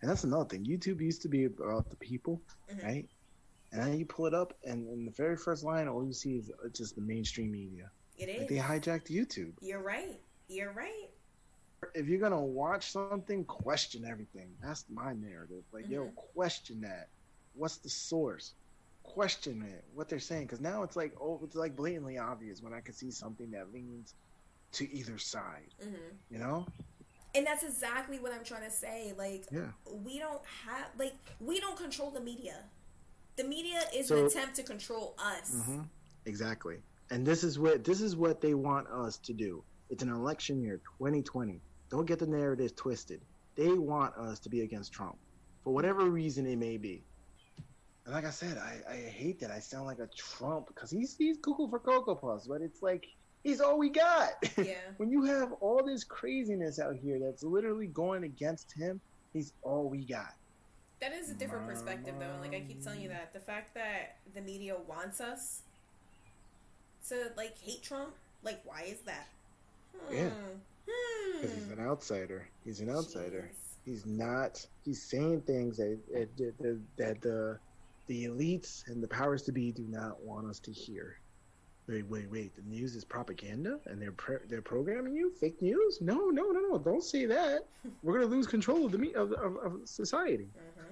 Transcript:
And that's another thing. YouTube used to be about the people, Mhm. right? And then you pull it up, and in the very first line, all you see is just the mainstream media. It is. Like they hijacked YouTube. You're right. You're right. If you're gonna watch something, question everything. That's my narrative. Like, yo, Mhm. question that. What's the source? Question it. What they're saying, because now it's like, oh, it's like blatantly obvious when I can see something that leans to either side. hmm You know? And that's exactly what I'm trying to say. Like, Yeah. we don't have, like, we don't control the media. The media is So- an attempt to control us. hmm Exactly. And this is what this is what they want us to do. It's an election year, 2020. Don't get the narrative twisted. They want us to be against Trump for whatever reason it may be. And like I said, I, I hate that I sound like a Trump because he's he's cuckoo for cocoa puffs, but it's like he's all we got. Yeah. when you have all this craziness out here that's literally going against him, he's all we got. That is a different perspective, though. Like I keep telling you that the fact that the media wants us to like hate Trump, like why is that? Hmm. Yeah. Hmm. Because he's an outsider. He's an outsider. Jeez. He's not. He's saying things that that, that, that the the elites and the powers to be do not want us to hear. Wait, wait, wait! The news is propaganda, and they're pre- they're programming you. Fake news? No, no, no, no! Don't say that. We're gonna lose control of the me of, of, of society. Mhm.